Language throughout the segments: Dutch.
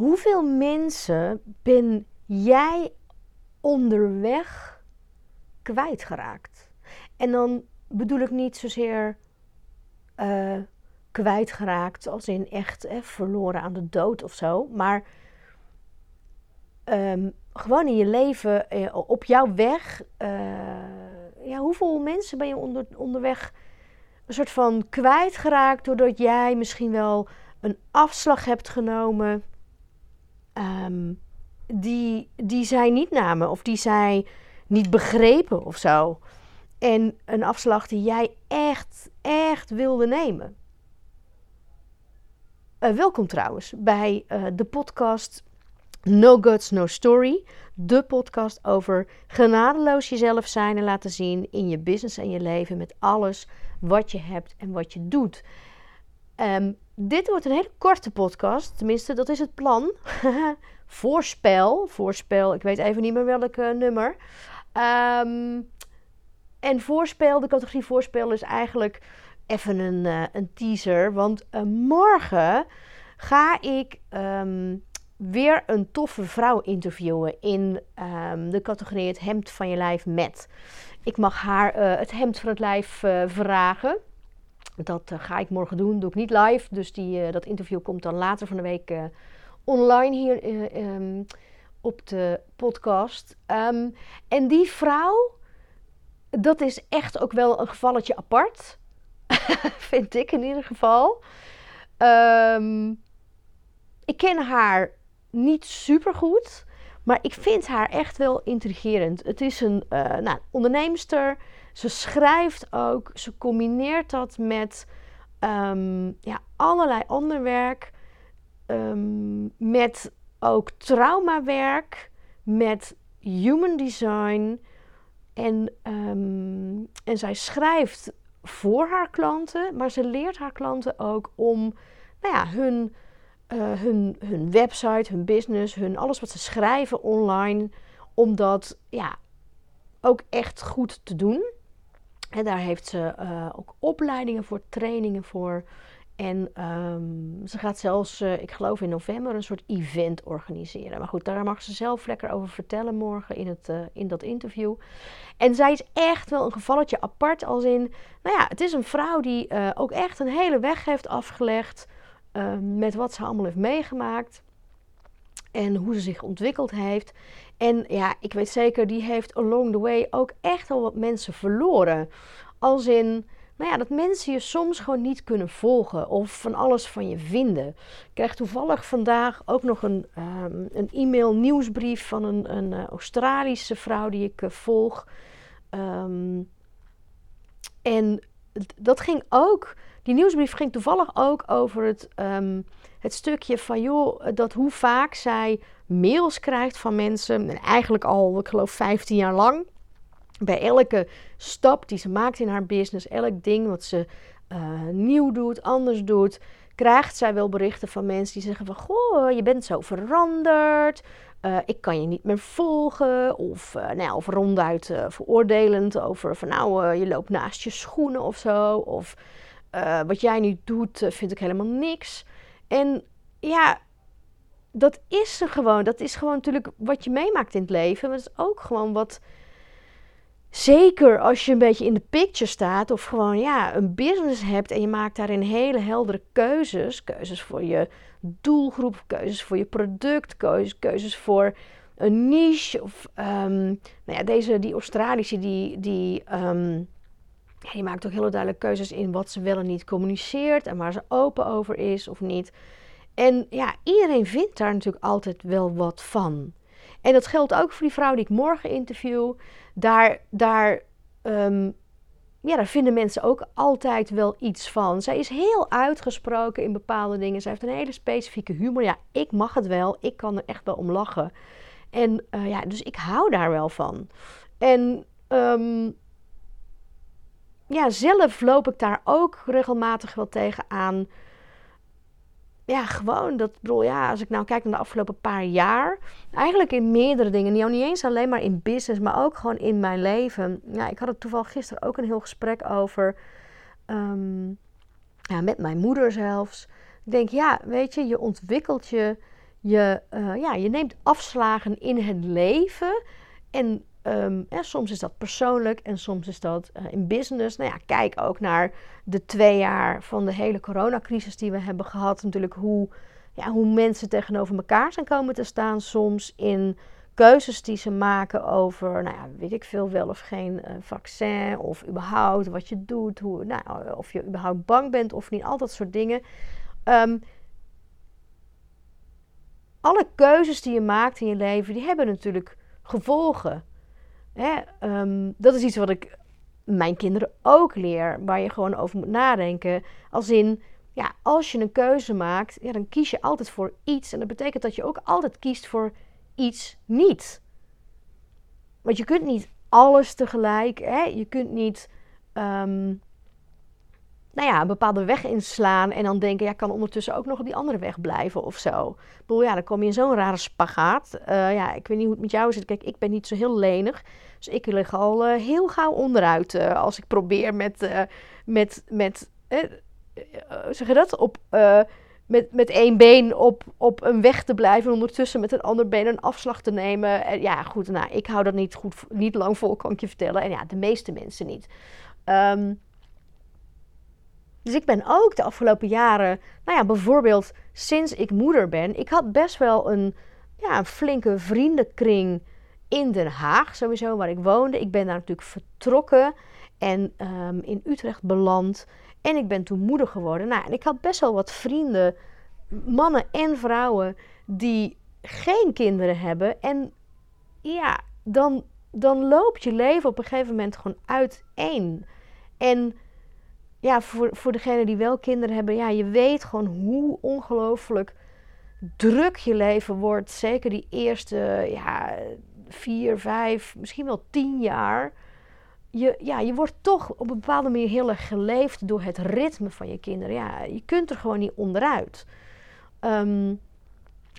hoeveel mensen ben jij onderweg kwijtgeraakt? En dan bedoel ik niet zozeer uh, kwijtgeraakt als in echt verloren aan de dood of zo, maar um, gewoon in je leven, eh, op jouw weg, uh, ja, hoeveel mensen ben je onder, onderweg een soort van kwijtgeraakt doordat jij misschien wel een afslag hebt genomen um, die, die zij niet namen of die zij niet begrepen of zo. En een afslag die jij echt, echt wilde nemen. Uh, welkom trouwens bij uh, de podcast No Guts, No Story. De podcast over genadeloos jezelf zijn en laten zien in je business en je leven met alles wat je hebt en wat je doet. Um, dit wordt een hele korte podcast, tenminste dat is het plan. voorspel, voorspel, ik weet even niet meer welk nummer. Um, en voorspel, de categorie voorspel is eigenlijk even een, uh, een teaser. Want uh, morgen ga ik um, weer een toffe vrouw interviewen in um, de categorie het hemd van je lijf met. Ik mag haar het hemd van het lijf vragen. Dat ga ik morgen doen, doe ik niet live. Dus die, dat interview komt dan later van de week online hier um, op de podcast. Um, en die vrouw, dat is echt ook wel een gevalletje apart. Vind ik in ieder geval. Um, ik ken haar niet super goed. Maar ik vind haar echt wel intrigerend. Het is een uh, nou, onderneemster. Ze schrijft ook. Ze combineert dat met um, ja, allerlei ander werk. Um, met ook traumawerk. Met human design. En, um, en zij schrijft voor haar klanten, maar ze leert haar klanten ook om nou ja, hun, uh, hun, hun website, hun business, hun, alles wat ze schrijven online, om dat ja, ook echt goed te doen. En daar heeft ze uh, ook opleidingen voor, trainingen voor. En um, ze gaat zelfs, uh, ik geloof in november, een soort event organiseren. Maar goed, daar mag ze zelf lekker over vertellen morgen in, het, uh, in dat interview. En zij is echt wel een gevalletje apart, als in, nou ja, het is een vrouw die ook echt een hele weg heeft afgelegd met wat ze allemaal heeft meegemaakt. En hoe ze zich ontwikkeld heeft. En ja, ik weet zeker, die heeft along the way ook echt wel wat mensen verloren. Als in nou ja, dat mensen je soms gewoon niet kunnen volgen of van alles van je vinden. Ik krijg toevallig vandaag ook nog een, um, een e-mail nieuwsbrief van een, een uh, Australische vrouw die ik uh, volg. Um, en dat ging ook, die nieuwsbrief ging toevallig ook over het, um, het stukje van joh, dat hoe vaak zij mails krijgt van mensen, en eigenlijk al, ik geloof 15 jaar lang bij elke stap die ze maakt in haar business, elk ding wat ze uh, nieuw doet, anders doet, krijgt zij wel berichten van mensen die zeggen van, goh, je bent zo veranderd, uh, ik kan je niet meer volgen, of, uh, nou, of ronduit veroordelend over van, nou, je loopt naast je schoenen of zo, of wat jij nu doet vind ik helemaal niks. En ja, dat is er gewoon, dat is gewoon natuurlijk wat je meemaakt in het leven, maar dat is ook gewoon wat Zeker als je een beetje in de picture staat of gewoon ja, een business hebt en je maakt daarin hele heldere keuzes. Keuzes voor je doelgroep, keuzes voor je product, keuzes, voor een niche. Of um, nou ja, deze, die Australische, die, die, um, ja, die maakt ook hele duidelijke keuzes in wat ze wel en niet communiceert en waar ze open over is of niet. En ja, iedereen vindt daar natuurlijk altijd wel wat van. En dat geldt ook voor die vrouw die ik morgen interview. Daar, daar, um, ja, daar vinden mensen ook altijd wel iets van. Zij is heel uitgesproken in bepaalde dingen. Zij heeft een hele specifieke humor. Ja, ik mag het wel. Ik kan er echt wel om lachen. En uh, ja, dus ik hou daar wel van. En um, ja, zelf loop ik daar ook regelmatig wel tegenaan ja, gewoon, dat bedoel, ja, als ik nou kijk naar de afgelopen paar jaar, eigenlijk in meerdere dingen, niet, niet eens alleen maar in business, maar ook gewoon in mijn leven. Ja, ik had het toevallig gisteren ook een heel gesprek over, um, ja, met mijn moeder zelfs. Ik denk, ja, weet je, je ontwikkelt je, Je, uh, ja, je neemt afslagen in het leven. En um, soms is dat persoonlijk en soms is dat uh, in business. Nou ja, kijk ook naar de twee jaar van de hele coronacrisis die we hebben gehad. Natuurlijk hoe, ja, hoe mensen tegenover elkaar zijn komen te staan. Soms in keuzes die ze maken over, nou ja, weet ik veel, wel of geen uh, vaccin. Of überhaupt wat je doet. Hoe, nou, of je überhaupt bang bent of niet. Al dat soort dingen. Um, alle keuzes die je maakt in je leven, die hebben natuurlijk gevolgen. Hè? Um, dat is iets wat ik mijn kinderen ook leer, waar je gewoon over moet nadenken. Als in, ja, als je een keuze maakt, ja, dan kies je altijd voor iets. En dat betekent dat je ook altijd kiest voor iets niet. Want je kunt niet alles tegelijk. Hè? Je kunt niet um, nou ja, een bepaalde weg inslaan en dan denken, ja, kan ondertussen ook nog op die andere weg blijven of zo. Ik bedoel, ja, dan kom je in zo'n rare spagaat. Uh, ja, ik weet niet hoe het met jou zit. Kijk, ik ben niet zo heel lenig. Dus ik lig al uh, heel gauw onderuit uh, als ik probeer met, met, met zeg je dat, op, met, met één been op, op een weg te blijven en ondertussen met een ander been een afslag te nemen. ja, goed, nou, ik hou dat niet goed, niet lang vol, kan ik je vertellen. En ja, de meeste mensen niet. Um, dus ik ben ook de afgelopen jaren, nou ja, bijvoorbeeld sinds ik moeder ben, ik had best wel een, ja, een flinke vriendenkring in Den Haag, sowieso waar ik woonde. Ik ben daar natuurlijk vertrokken en um, in Utrecht beland. En ik ben toen moeder geworden. Nou, en ik had best wel wat vrienden, mannen en vrouwen, die geen kinderen hebben. En ja, dan, dan loopt je leven op een gegeven moment gewoon uiteen. En ja, voor, voor degenen die wel kinderen hebben, ja, je weet gewoon hoe ongelooflijk druk je leven wordt. Zeker die eerste ja, vier, vijf, misschien wel tien jaar. Je, ja, je wordt toch op een bepaalde manier heel erg geleefd door het ritme van je kinderen. Ja, je kunt er gewoon niet onderuit. Um,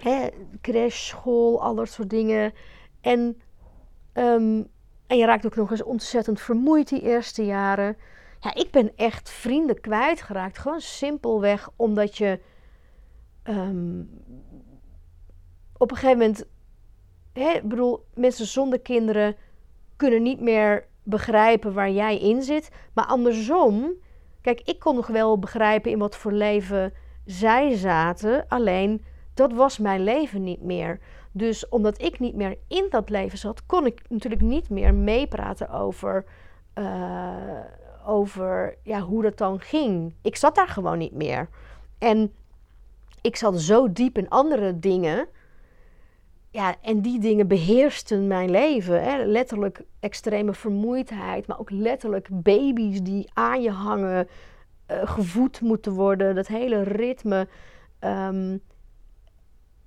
hè, crash, school, al soort dingen. En, um, en je raakt ook nog eens ontzettend vermoeid die eerste jaren. Ja, ik ben echt vrienden kwijtgeraakt. Gewoon simpelweg omdat je um, op een gegeven moment. Hè, bedoel, mensen zonder kinderen kunnen niet meer begrijpen waar jij in zit. Maar andersom, kijk, ik kon nog wel begrijpen in wat voor leven zij zaten. Alleen dat was mijn leven niet meer. Dus omdat ik niet meer in dat leven zat, kon ik natuurlijk niet meer meepraten over. Uh, over ja, hoe dat dan ging. Ik zat daar gewoon niet meer. En ik zat zo diep in andere dingen. Ja, en die dingen beheersten mijn leven. Hè. Letterlijk extreme vermoeidheid, maar ook letterlijk baby's die aan je hangen, uh, gevoed moeten worden, dat hele ritme. Um,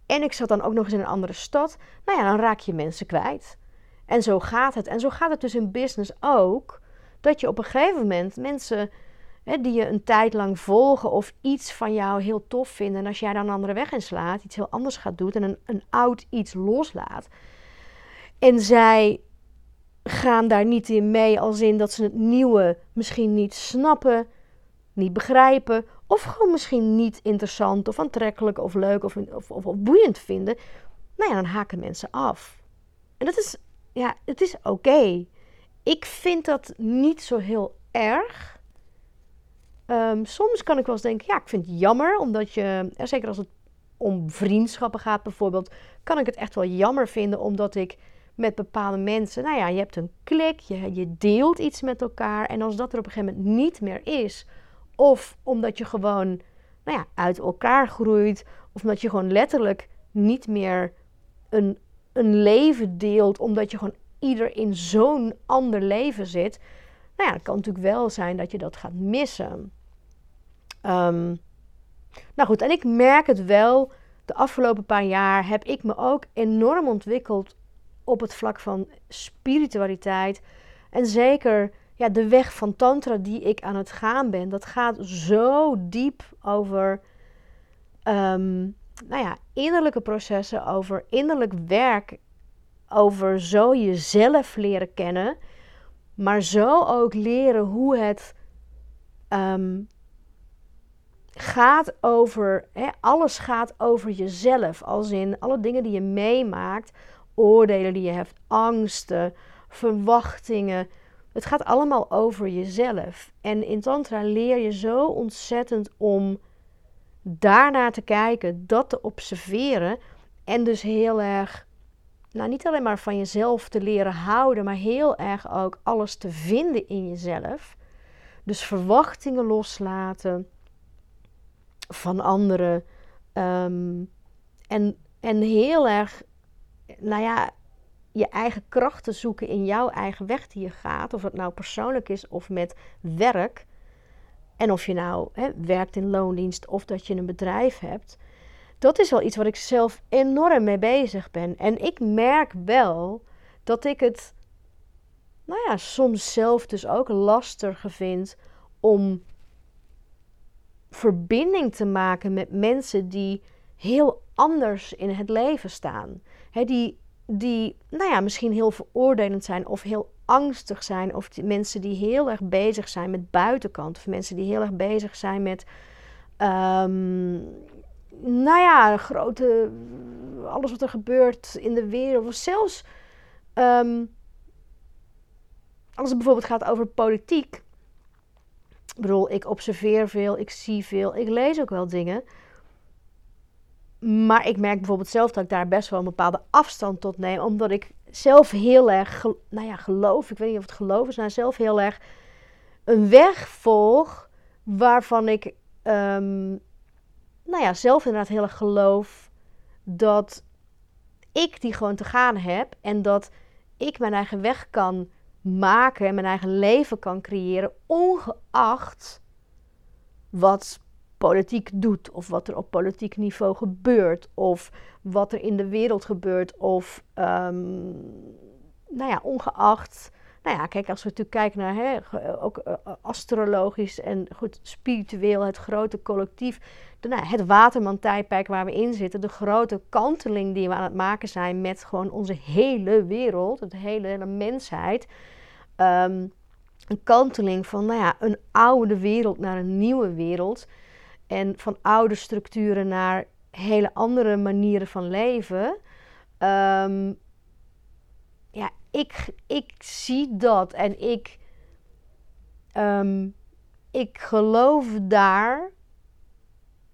en ik zat dan ook nog eens in een andere stad. Nou ja, dan raak je mensen kwijt. En zo gaat het. En zo gaat het dus in business ook dat je op een gegeven moment mensen hè, die je een tijd lang volgen of iets van jou heel tof vinden. En als jij dan een andere weg inslaat, iets heel anders gaat doen en een, een oud iets loslaat. En zij gaan daar niet in mee als in dat ze het nieuwe misschien niet snappen, niet begrijpen. Of gewoon misschien niet interessant of aantrekkelijk of leuk of, of, of, of boeiend vinden. Nou ja, dan haken mensen af. En dat is, ja, het is oké ik vind dat niet zo heel erg. Um, soms kan ik wel eens denken, ja, ik vind het jammer, omdat je, zeker als het om vriendschappen gaat bijvoorbeeld, kan ik het echt wel jammer vinden, omdat ik met bepaalde mensen, nou ja, je hebt een klik, je, je deelt iets met elkaar en als dat er op een gegeven moment niet meer is, of omdat je gewoon, nou ja, uit elkaar groeit, of omdat je gewoon letterlijk niet meer een, een leven deelt, omdat je gewoon ieder in zo'n ander leven zit. Nou ja, het kan natuurlijk wel zijn dat je dat gaat missen. Um, nou goed, en ik merk het wel. De afgelopen paar jaar heb ik me ook enorm ontwikkeld op het vlak van spiritualiteit. En zeker ja, de weg van Tantra die ik aan het gaan ben. Dat gaat zo diep over um, nou ja, innerlijke processen, over innerlijk werk over zo jezelf leren kennen, maar zo ook leren hoe het, um, gaat over, hè, alles gaat over jezelf. Als in alle dingen die je meemaakt, oordelen die je hebt, angsten, verwachtingen. Het gaat allemaal over jezelf. En in Tantra leer je zo ontzettend om daarnaar te kijken, dat te observeren. En dus heel erg, nou niet alleen maar van jezelf te leren houden, maar heel erg ook alles te vinden in jezelf. Dus verwachtingen loslaten van anderen. Ehm, en, en heel erg, nou ja, je eigen krachten zoeken in jouw eigen weg die je gaat. Of het nou persoonlijk is of met werk. En of je nou hè, werkt in loondienst of dat je een bedrijf hebt. Dat is wel iets wat ik zelf enorm mee bezig ben. En ik merk wel dat ik het, nou ja, soms zelf dus ook lastiger vind om verbinding te maken met mensen die heel anders in het leven staan. die, die, nou ja, misschien heel veroordelend zijn of heel angstig zijn. Of die, mensen die heel erg bezig zijn met buitenkant. Of mensen die heel erg bezig zijn met, um, nou ja, grote, alles wat er gebeurt in de wereld. Of zelfs, um, als het bijvoorbeeld gaat over politiek. Ik bedoel, ik observeer veel, ik zie veel, ik lees ook wel dingen. Maar ik merk bijvoorbeeld zelf dat ik daar best wel een bepaalde afstand tot neem. Omdat ik zelf heel erg, nou ja, geloof, ik weet niet of het geloof is, maar zelf heel erg een weg volg waarvan ik, um, nou ja, zelf inderdaad heel erg geloof dat ik die gewoon te gaan heb en dat ik mijn eigen weg kan maken en mijn eigen leven kan creëren, ongeacht wat politiek doet, of wat er op politiek niveau gebeurt, of wat er in de wereld gebeurt, of um, nou ja, ongeacht. Nou ja, kijk, als we natuurlijk kijken naar hè, ook uh, astrologisch en goed spiritueel, het grote collectief, de, nou, het waterman-tijdperk waar we in zitten, de grote kanteling die we aan het maken zijn met gewoon onze hele wereld, de hele, mensheid. Um, een kanteling van nou ja, een oude wereld naar een nieuwe wereld. En van oude structuren naar hele andere manieren van leven. Um, ik, ik zie dat en ik, um, ik geloof daar.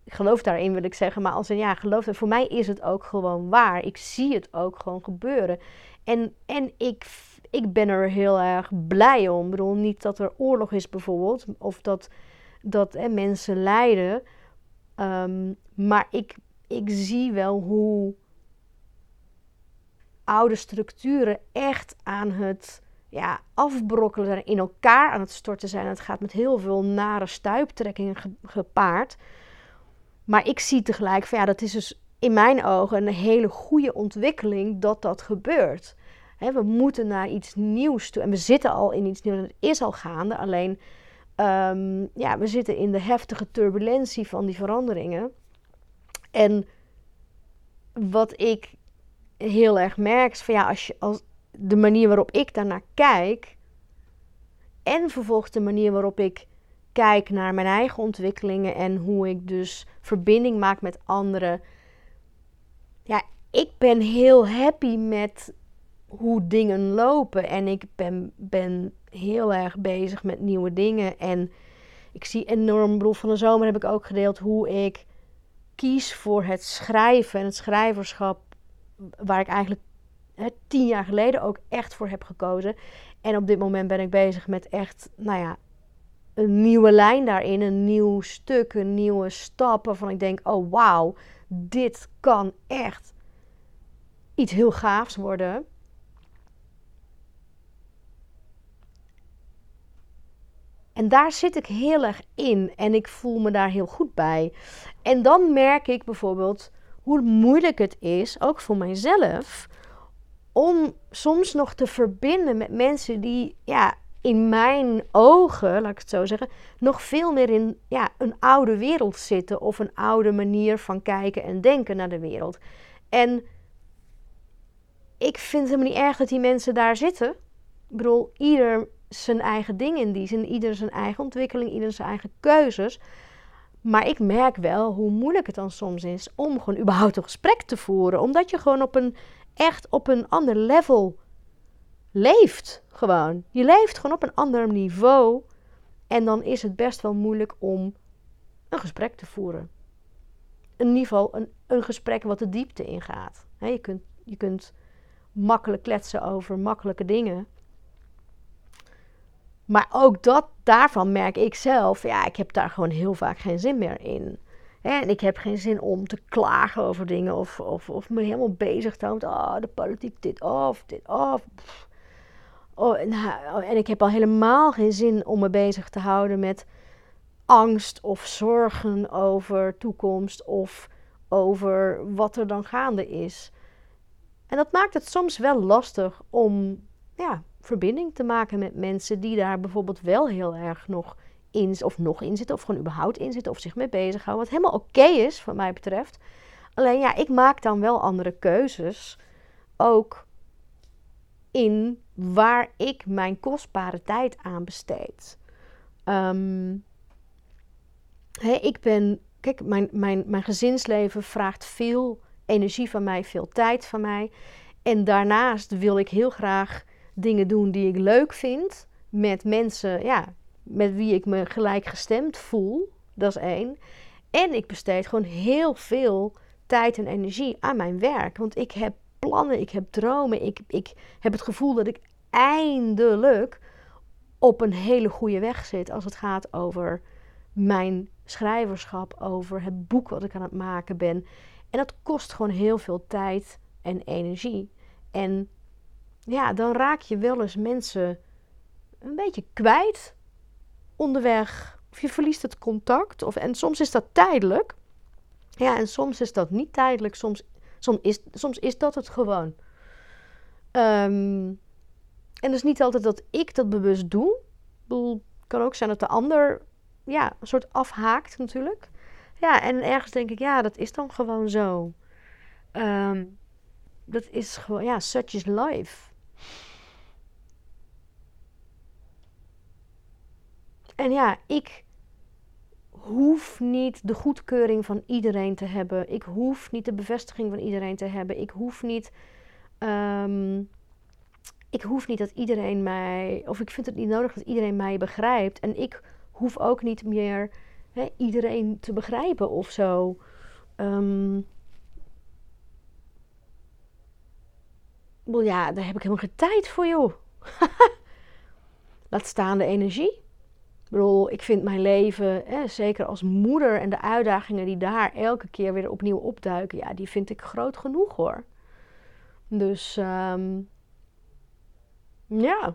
Ik geloof daarin, wil ik zeggen. Maar als een ja, geloof. Voor mij is het ook gewoon waar. Ik zie het ook gewoon gebeuren. En, en ik, ik ben er heel erg blij om. Ik bedoel, niet dat er oorlog is bijvoorbeeld. Of dat, dat hè, mensen lijden. Um, maar ik, ik zie wel hoe oude structuren echt aan het ja, afbrokkelen zijn, in elkaar aan het storten zijn. Het gaat met heel veel nare stuiptrekkingen gepaard. Maar ik zie tegelijk van ja, dat is dus in mijn ogen een hele goede ontwikkeling dat dat gebeurt. we moeten naar iets nieuws toe. En we zitten al in iets nieuws. Het is al gaande. Alleen um, ja, we zitten in de heftige turbulentie van die veranderingen. En wat ik heel erg merk van ja, als je, als de manier waarop ik daarnaar kijk. En vervolgens de manier waarop ik kijk naar mijn eigen ontwikkelingen en hoe ik dus verbinding maak met anderen. Ja, ik ben heel happy met hoe dingen lopen. En ik ben, ben heel erg bezig met nieuwe dingen. En ik zie enorm, bedoel, van de zomer heb ik ook gedeeld hoe ik kies voor het schrijven en het schrijverschap. Waar ik eigenlijk hè, tien jaar geleden ook echt voor heb gekozen. En op dit moment ben ik bezig met echt, nou ja, een nieuwe lijn daarin. Een nieuw stuk, een nieuwe stap. Waarvan ik denk, oh wauw, dit kan echt iets heel gaafs worden. En daar zit ik heel erg in en ik voel me daar heel goed bij. En dan merk ik bijvoorbeeld hoe moeilijk het is, ook voor mijzelf, om soms nog te verbinden met mensen die, ja, in mijn ogen, laat ik het zo zeggen, nog veel meer in ja, een oude wereld zitten of een oude manier van kijken en denken naar de wereld. En ik vind het helemaal niet erg dat die mensen daar zitten. Ik bedoel, ieder zijn eigen ding in die zin. Ieder zijn eigen ontwikkeling, ieder zijn eigen keuzes. Maar ik merk wel hoe moeilijk het dan soms is om gewoon überhaupt een gesprek te voeren. Omdat je gewoon op een echt op een ander level leeft. Gewoon. Je leeft gewoon op een ander niveau. En dan is het best wel moeilijk om een gesprek te voeren. In ieder een, een gesprek wat de diepte ingaat. je, kunt, je kunt makkelijk kletsen over makkelijke dingen. Maar ook dat, daarvan merk ik zelf, ja, ik heb daar gewoon heel vaak geen zin meer in. En ik heb geen zin om te klagen over dingen of, of, of me helemaal bezig te houden. Oh, de politiek dit of dit of. Oh, nou, en ik heb al helemaal geen zin om me bezig te houden met angst of zorgen over toekomst of over wat er dan gaande is. En dat maakt het soms wel lastig om ja, verbinding te maken met mensen die daar bijvoorbeeld wel heel erg nog in, of nog in zitten, of gewoon überhaupt in zitten, of zich mee bezighouden. Wat helemaal oké is, wat mij betreft. Alleen ja, ik maak dan wel andere keuzes. Ook in waar ik mijn kostbare tijd aan besteed. Um, ik ben, kijk, mijn, mijn, mijn gezinsleven vraagt veel energie van mij, veel tijd van mij. En daarnaast wil ik heel graag dingen doen die ik leuk vind. Met mensen, ja, met wie ik me gelijkgestemd voel. Dat is één. En ik besteed gewoon heel veel tijd en energie aan mijn werk. Want ik heb plannen, ik heb dromen. Ik, ik heb het gevoel dat ik eindelijk op een hele goede weg zit als het gaat over mijn schrijverschap, over het boek wat ik aan het maken ben. En dat kost gewoon heel veel tijd en energie. En ja, dan raak je wel eens mensen een beetje kwijt onderweg. Of je verliest het contact. Of, en soms is dat tijdelijk. Ja, en soms is dat niet tijdelijk. Soms, soms, is, soms is dat het gewoon. Um, en het is niet altijd dat ik dat bewust doe. het kan ook zijn dat de ander ja, een soort afhaakt natuurlijk. Ja, en ergens denk ik, ja, dat is dan gewoon zo. Um, dat is gewoon, ja, such is life. En ja, ik hoef niet de goedkeuring van iedereen te hebben. Ik hoef niet de bevestiging van iedereen te hebben. Ik hoef niet. Um, ik hoef niet dat iedereen mij. Of ik vind het niet nodig dat iedereen mij begrijpt. En ik hoef ook niet meer iedereen te begrijpen of zo. Um, ja, daar heb ik helemaal geen tijd voor, joh. Laat staan de energie. Ik bedoel, ik vind mijn leven, hè, zeker als moeder en de uitdagingen die daar elke keer weer opnieuw opduiken, ja, die vind ik groot genoeg hoor. Dus um, ja.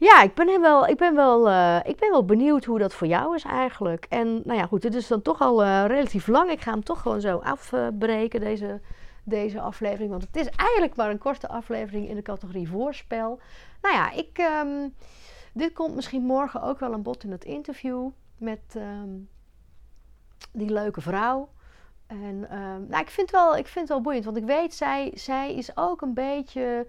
Ja, ik ben wel, ik ben wel, uh, ik ben wel benieuwd hoe dat voor jou is eigenlijk. En nou ja, goed, dit is dan toch al uh, relatief lang. Ik ga hem toch gewoon zo afbreken, deze, deze aflevering. Want het is eigenlijk maar een korte aflevering in de categorie voorspel. Nou ja, ik, um, dit komt misschien morgen ook wel aan bod in het interview met um, die leuke vrouw. En um, nou, ik, vind wel, ik vind het wel boeiend, want ik weet, zij, zij is ook een beetje.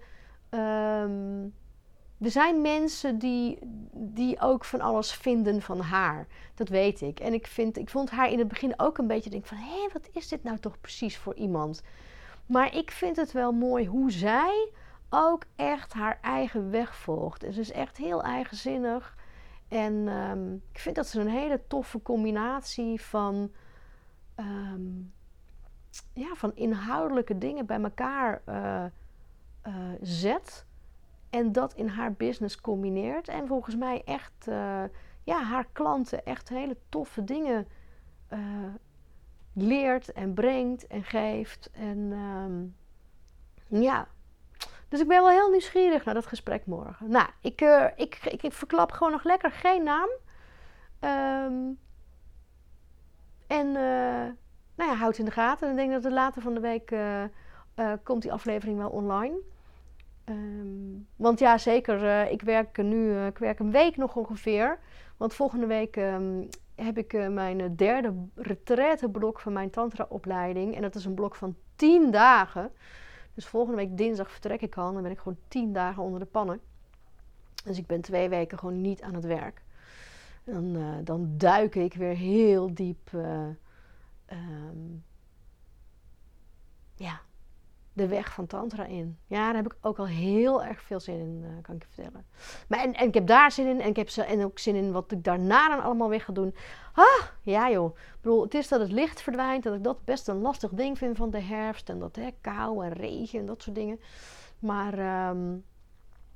Er zijn mensen die, die ook van alles vinden van haar. Dat weet ik. En ik, vind, ik vond haar in het begin ook een beetje denk van... hé, wat is dit nou toch precies voor iemand? Maar ik vind het wel mooi hoe zij ook echt haar eigen weg volgt. En ze is echt heel eigenzinnig. En um, ik vind dat ze een hele toffe combinatie van... Um, ja, van inhoudelijke dingen bij elkaar uh, uh, zet en dat in haar business combineert. En volgens mij echt uh, ja, haar klanten echt hele toffe dingen uh, leert en brengt en geeft. En um, ja. Dus ik ben wel heel nieuwsgierig naar dat gesprek morgen. Nou, ik, uh, ik, ik, ik, verklap gewoon nog lekker geen naam. Um, en nou ja, houd in de gaten. En ik denk dat het later van de week komt die aflevering wel online. Um, want ja, zeker. Uh, ik werk nu uh, ik werk een week nog ongeveer. Want volgende week um, heb ik uh, mijn derde retraiteblok van mijn tantra-opleiding. En dat is een blok van 10 dagen. Dus volgende week dinsdag vertrek ik al. Dan ben ik gewoon 10 dagen onder de pannen. Dus ik ben twee weken gewoon niet aan het werk. Dan, dan duik ik weer heel diep. Um, ja, de weg van Tantra in. Ja, daar heb ik ook al heel erg veel zin in, uh, kan ik je vertellen. Maar en, en ik heb daar zin in en ik heb en ook zin in wat ik daarna dan allemaal weer ga doen. Ah, ja joh. Ik bedoel, het is dat het licht verdwijnt, dat ik dat best een lastig ding vind van de herfst. En dat hè, kou en regen en dat soort dingen. Maar um,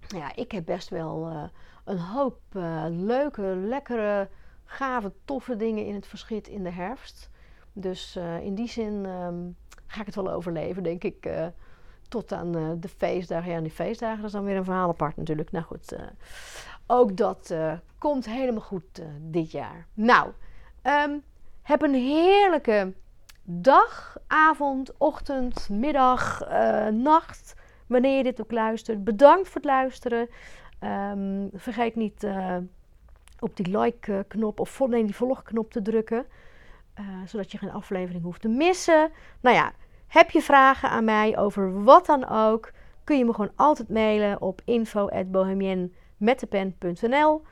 ja, ik heb best wel uh, een hoop uh, leuke, lekkere, gave, toffe dingen in het verschiet in de herfst. Dus in die zin... Um, ga ik het wel overleven, denk ik. Uh, tot aan uh, de feestdagen. Ja, en die feestdagen is dan weer een verhaal apart natuurlijk. Nou goed, uh, ook dat komt helemaal goed dit jaar. Nou, um, heb een heerlijke dag, avond, ochtend, middag, nacht. Wanneer je dit ook luistert. Bedankt voor het luisteren. Um, vergeet niet op die like-knop of nee, die volgknop te drukken. Uh, zodat je geen aflevering hoeft te missen. Nou ja, heb je vragen aan mij over wat dan ook, kun je me gewoon altijd mailen op info.bohemienmetdepen.nl.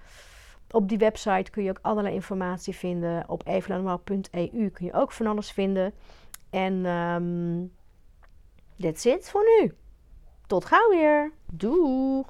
Op die website kun je ook allerlei informatie vinden. Op evenanormaal.eu kun je ook van alles vinden. En um, that's it voor nu. Tot gauw weer. Doei!